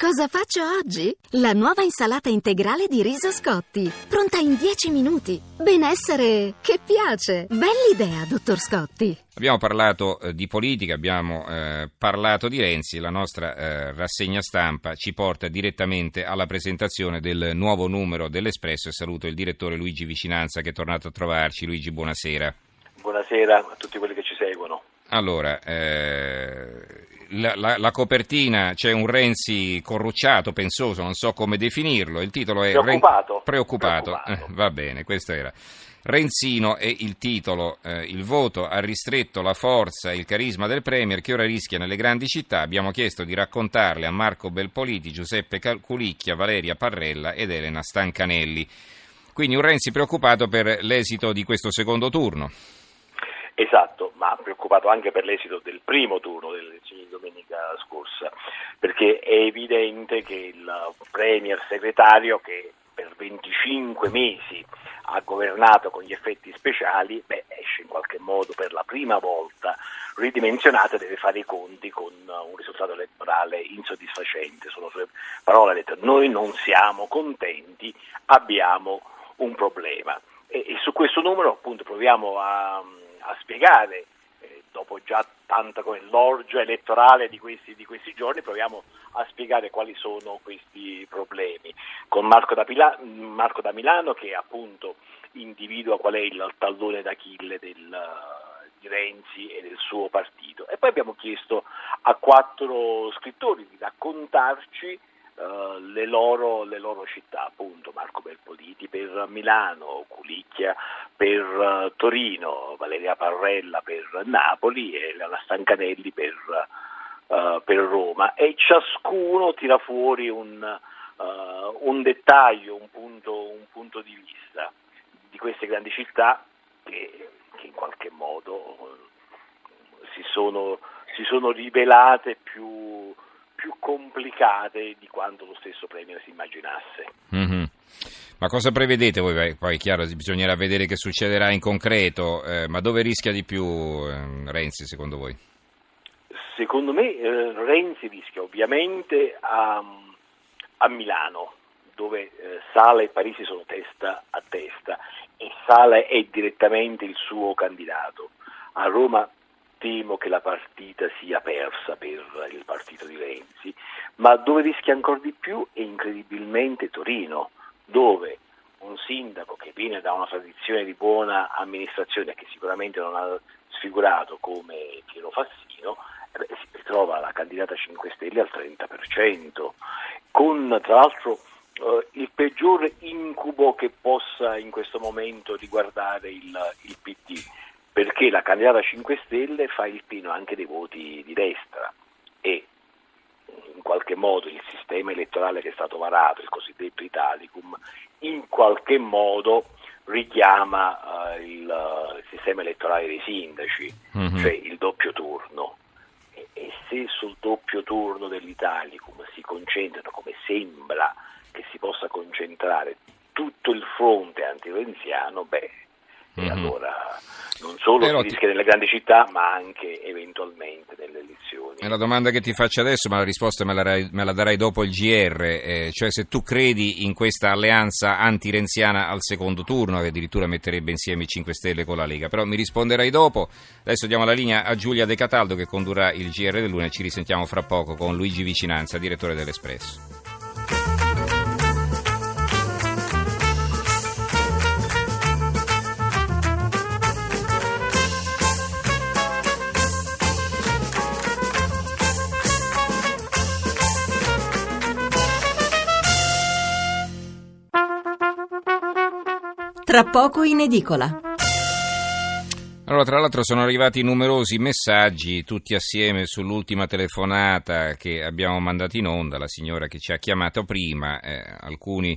Cosa faccio oggi? La nuova insalata integrale di riso Scotti, pronta in 10 minuti. Benessere che piace. Bell'idea, dottor Scotti. Abbiamo parlato eh, di politica, abbiamo eh, parlato di Renzi, la nostra eh, rassegna stampa ci porta direttamente alla presentazione del nuovo numero dell'Espresso e saluto il direttore Luigi Vicinanza che è tornato a trovarci. Luigi, buonasera. Buonasera a tutti quelli che ci seguono. Allora, eh, la, la, la, copertina c'è un Renzi corrucciato, pensoso, non so come definirlo. Il titolo è Preoccupato. Ren... Preoccupato. Preoccupato. Eh, va bene, questo era. Renzino è il titolo, eh, il voto ha ristretto la forza e il carisma del Premier che ora rischia nelle grandi città. Abbiamo chiesto di raccontarle a Marco Belpoliti, Giuseppe Culicchia, Valeria Parrella ed Elena Stancanelli. Quindi un Renzi preoccupato per l'esito di questo secondo turno. Esatto, ma preoccupato anche per l'esito del primo turno delle elezioni di domenica scorsa, perché è evidente che il Premier segretario che per 25 mesi ha governato con gli effetti speciali, beh, esce in qualche modo per la prima volta ridimensionato e deve fare i conti con un risultato elettorale insoddisfacente. Sono sue parole, ha detto noi non siamo contenti, abbiamo un problema. E, e su questo numero appunto proviamo a a spiegare, eh, dopo già tanta come l'orgia elettorale di questi, di questi, giorni, proviamo a spiegare quali sono questi problemi. Con Marco da, Pila, Marco da Milano che appunto individua qual è il tallone d'Achille del, di Renzi e del suo partito. E poi abbiamo chiesto a quattro scrittori di raccontarci uh, le, loro, le, loro, città, appunto Marco Belpoliti per Milano, Culicchia per uh, Torino, Valeria Parrella per Napoli e la Stancanelli per, uh, per Roma. E ciascuno tira fuori un, un dettaglio, un punto, un punto, di vista di queste grandi città che, che in qualche modo si sono, si sono rivelate più più complicate di quanto lo stesso Premier si immaginasse. Mm-hmm. Ma cosa prevedete voi? Poi è chiaro, bisognerà vedere che succederà in concreto, eh, ma dove rischia di più eh, Renzi secondo voi? Secondo me eh, Renzi rischia ovviamente a, a Milano, dove eh, Sala e Parisi sono testa a testa e Sala è direttamente il suo candidato. A Roma temo che la partita sia persa per il partito di Renzi, ma dove rischia ancora di più è incredibilmente Torino, dove un sindaco che viene da una tradizione di buona amministrazione che sicuramente non ha sfigurato come Piero Fassino, eh si ritrova la candidata 5 Stelle al 30%, con tra l'altro eh, il peggiore incubo che possa in questo momento riguardare il, il PD perché la candidata 5 Stelle fa il pieno anche dei voti di destra e in qualche modo il sistema elettorale che è stato varato, il cosiddetto Italicum, in qualche modo richiama uh, il, uh, il, sistema elettorale dei sindaci, mm-hmm. cioè il doppio turno. E, e, se sul doppio turno dell'Italicum si concentrano, come sembra che si possa concentrare, tutto il fronte antirenziano, beh, mm-hmm. allora non solo Però si rischia nelle grandi città, ma anche eventualmente nelle elezioni. È la domanda che ti faccio adesso, ma la risposta me la, me la darai dopo il GR, eh, cioè se tu credi in questa alleanza anti-renziana al secondo turno, che addirittura metterebbe insieme i 5 Stelle con la Lega, però mi risponderai dopo. Adesso diamo la linea a Giulia De Cataldo che condurrà il GR del lunes, ci risentiamo fra poco con Luigi Vicinanza, direttore dell'Espresso. Tra poco in edicola. Allora, tra l'altro sono arrivati numerosi messaggi, tutti assieme, sull'ultima telefonata che abbiamo mandato in onda, la signora che ci ha chiamato prima, eh, alcuni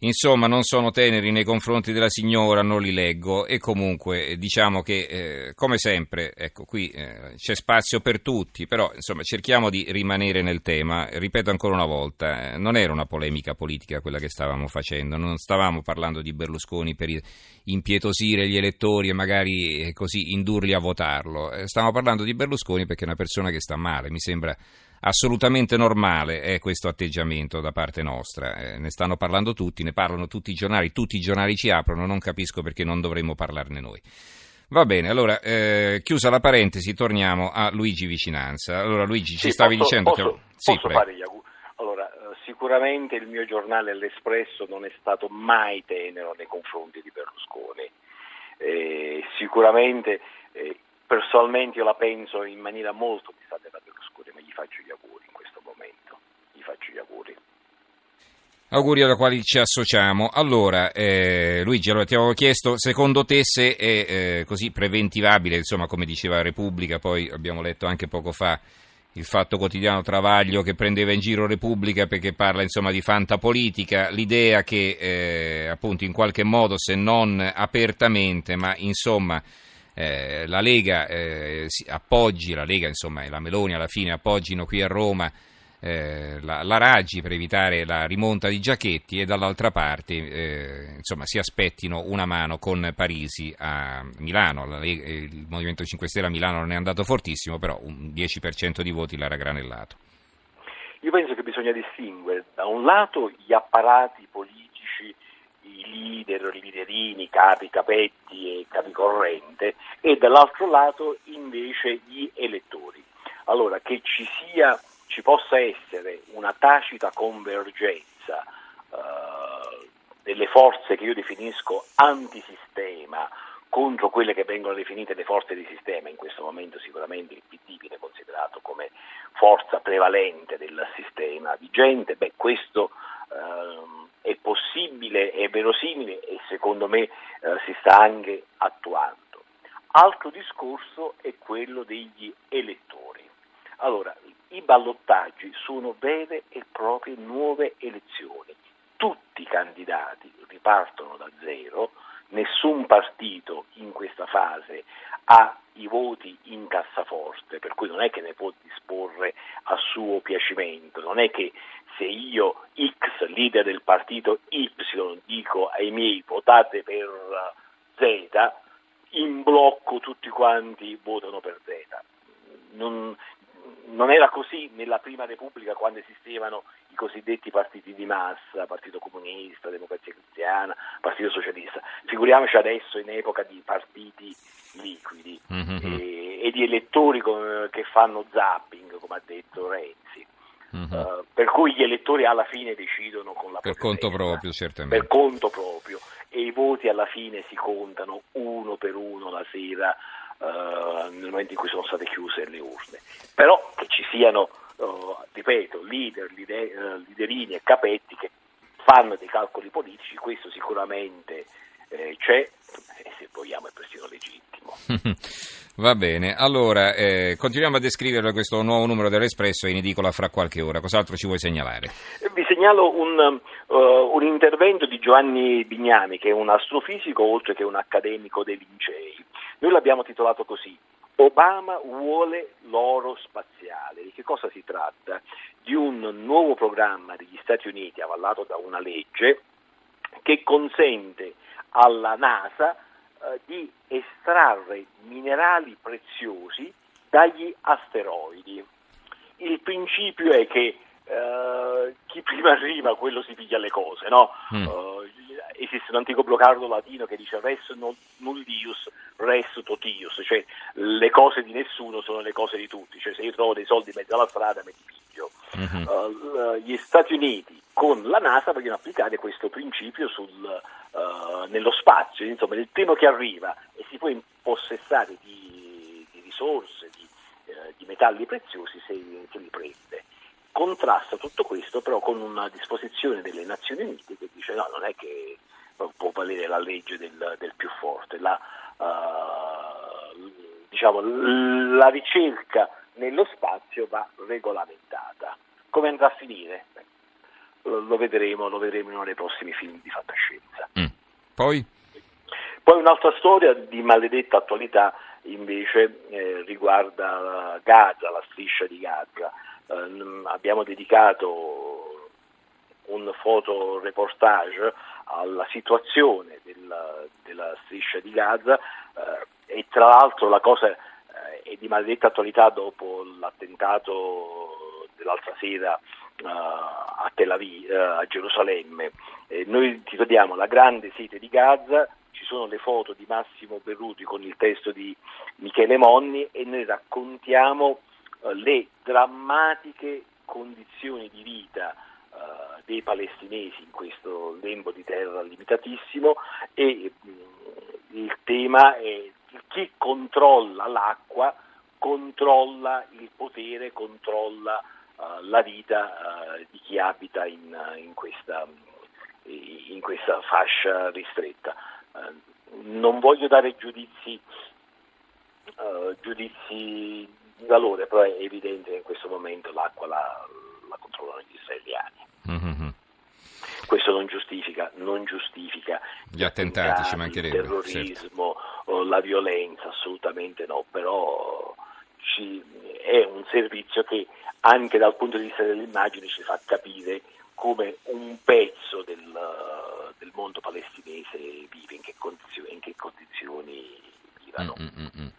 Insomma, non sono teneri nei confronti della signora, non li leggo. E comunque eh, diciamo che, eh, come sempre, ecco, qui eh, c'è spazio per tutti, però insomma cerchiamo di rimanere nel tema. Ripeto ancora una volta, eh, non era una polemica politica quella che stavamo facendo, non stavamo parlando di Berlusconi per impietosire gli elettori e magari eh, così indurli a votarlo, eh, stavamo parlando di Berlusconi perché è una persona che sta male, mi sembra assolutamente normale è questo atteggiamento da parte nostra. Eh, ne stanno parlando tutti, ne parlano tutti i giornali, tutti i giornali ci aprono, non capisco perché non dovremmo parlarne noi. Va bene, allora, eh, chiusa la parentesi, torniamo a Luigi Vicinanza. Allora, Luigi, ci sì, stavi posso, dicendo posso, che... Sì, posso fare gli auguri? Allora, eh, sicuramente il mio giornale, l'Espresso, non è stato mai tenero nei confronti di Berlusconi. Eh, sicuramente, eh, personalmente io la penso in maniera molto distante faccio gli auguri in questo momento. Gli faccio gli auguri. Auguri alla quali ci associamo. Allora, eh, Luigi, allora ti avevo chiesto, secondo te se è eh, così preventivabile, insomma, come diceva Repubblica, poi abbiamo letto anche poco fa il fatto quotidiano Travaglio che prendeva in giro Repubblica perché parla insomma di fantapolitica, l'idea che eh, appunto in qualche modo, se non apertamente, ma insomma eh, la Lega eh, appoggi, la Lega insomma la Meloni alla fine appoggino qui a Roma eh, la, la, Raggi per evitare la rimonta di Giachetti e dall'altra parte eh, insomma, si aspettino una mano con Parisi a Milano. La, il Movimento 5 Stelle a Milano non è andato fortissimo, però un 10% di voti l'ha raggranellato. Io penso che bisogna distinguere da un lato gli apparati politici, leader, i leaderini, i capi, capetti e capi corrente e dall'altro lato invece gli elettori. Allora, che ci sia ci possa essere una tacita convergenza eh, delle forze che io definisco antisistema contro quelle che vengono definite le forze di sistema, in questo momento sicuramente il PD viene considerato come forza prevalente del sistema vigente, beh questo possibile, è verosimile e secondo me eh, si sta anche attuando. Altro discorso è quello degli elettori. Allora, i ballottaggi sono vere e proprie nuove elezioni. Tutti i candidati ripartono da zero, nessun partito in questa fase ha i voti in cassaforte, per cui non è che ne può disporre a suo piacimento, non è che se io X, leader del partito Y, dico ai miei votate per Z, in blocco tutti quanti votano per Z. Non, non era così nella prima Repubblica quando esistevano i cosiddetti partiti di massa, Partito Comunista, Democrazia Cristiana, Partito Socialista. Figuriamoci adesso in epoca di partiti liquidi mm-hmm. e, e, di elettori com- che fanno zapping, come ha detto Renzi. Mm-hmm. Uh, per cui gli elettori alla fine decidono con la per conto proprio, certamente. Per conto proprio e i voti alla fine si contano uno per uno la sera uh, nel momento in cui sono state chiuse le urne. Però che ci siano, uh, ripeto, leader, lider, uh, liderini e capetti che fanno dei calcoli politici, questo sicuramente eh, c'è e se vogliamo è persino legittimo. Va bene, allora eh, continuiamo a descrivere questo nuovo numero dell'Espresso in edicola fra qualche ora. Cos'altro ci vuoi segnalare? Vi segnalo un, uh, un intervento di Giovanni Bignami, che è un astrofisico oltre che un accademico dei Lincei. Noi l'abbiamo titolato così, Obama vuole l'oro spaziale. Di che cosa si tratta? Di un nuovo programma degli Stati Uniti avallato da una legge che consente alla NASA eh, di estrarre minerali preziosi dagli asteroidi. Il principio è che eh, chi prima arriva quello si piglia le cose, no? Mm. Uh, esiste un antico brocardo latino che dice res nullius, res totius, cioè le cose di nessuno sono le cose di tutti, cioè se io trovo dei soldi in mezzo alla strada mi ti piglio. Mm-hmm. Uh, gli Stati Uniti con la NASA vogliono applicare questo principio sul, uh, nello spazio, insomma il primo che arriva e si può impossessare di, di risorse, di, uh, di, metalli preziosi se, se li prende contrasta tutto questo però con una disposizione delle Nazioni Unite che dice no, non è che può valere la legge del, del più forte, la, uh, diciamo, la ricerca nello spazio va regolamentata. Come andrà a finire? Lo, vedremo, lo vedremo in uno dei prossimi film di fantascienza. Mm. Poi? Poi un'altra storia di maledetta attualità invece eh, riguarda Gaza, la striscia di Gaza eh, abbiamo dedicato un fotoreportage alla situazione della, della striscia di Gaza eh, e tra l'altro la cosa eh, è di maledetta attualità dopo l'attentato dell'altra sera a Tel Aviv, uh, a Gerusalemme. Eh, noi titoliamo La grande sete di Gaza, ci sono le foto di Massimo Berruti con il testo di Michele Monni e noi raccontiamo uh, le drammatiche condizioni di vita dei palestinesi in questo lembo di terra limitatissimo e mh, il tema è chi controlla l'acqua controlla il potere, controlla la vita uh, di chi abita in, in, questa, in questa, fascia ristretta. Non voglio dare giudizi, giudizi, di valore, però è evidente che in questo momento l'acqua la, la controllano gli israeliani. Mm-hmm. Questo non giustifica, non giustifica gli attentati. Il terrorismo, certo. la violenza, assolutamente no, però ci, è un servizio che anche dal punto di vista dell'immagine ci fa capire come un pezzo del, del mondo palestinese vive, in che condizioni, in che condizioni vivano. Mm-mm-mm.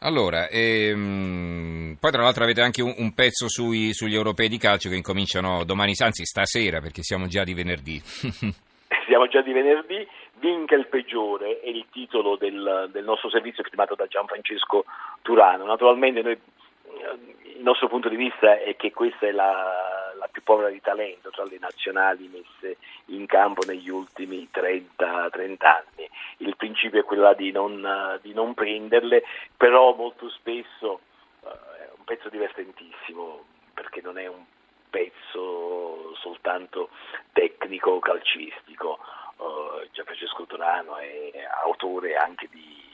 Allora, ehm, poi tra l'altro avete anche un, un pezzo sui, sugli europei di calcio che incominciano domani, anzi stasera perché siamo già di venerdì. siamo già di venerdì, vinca il peggiore è il titolo del, del nostro servizio firmato da Gianfrancesco Turano. Naturalmente noi, il nostro punto di vista è che questa è la, la, più povera di talento tra le nazionali messe in campo negli ultimi 30, 30 anni. Il principio è quello di non, di non prenderle, però molto spesso uh, è un pezzo divertentissimo perché non è un soltanto tecnico calcistico. Uh, Gianfrancesco Turano è autore anche di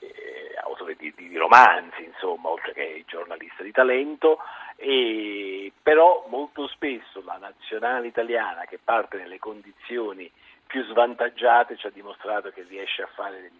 eh, autore di, di, romanzi, insomma, oltre che giornalista di talento, e, però molto spesso la nazionale italiana che parte nelle condizioni più svantaggiate ci ha dimostrato che riesce a fare degli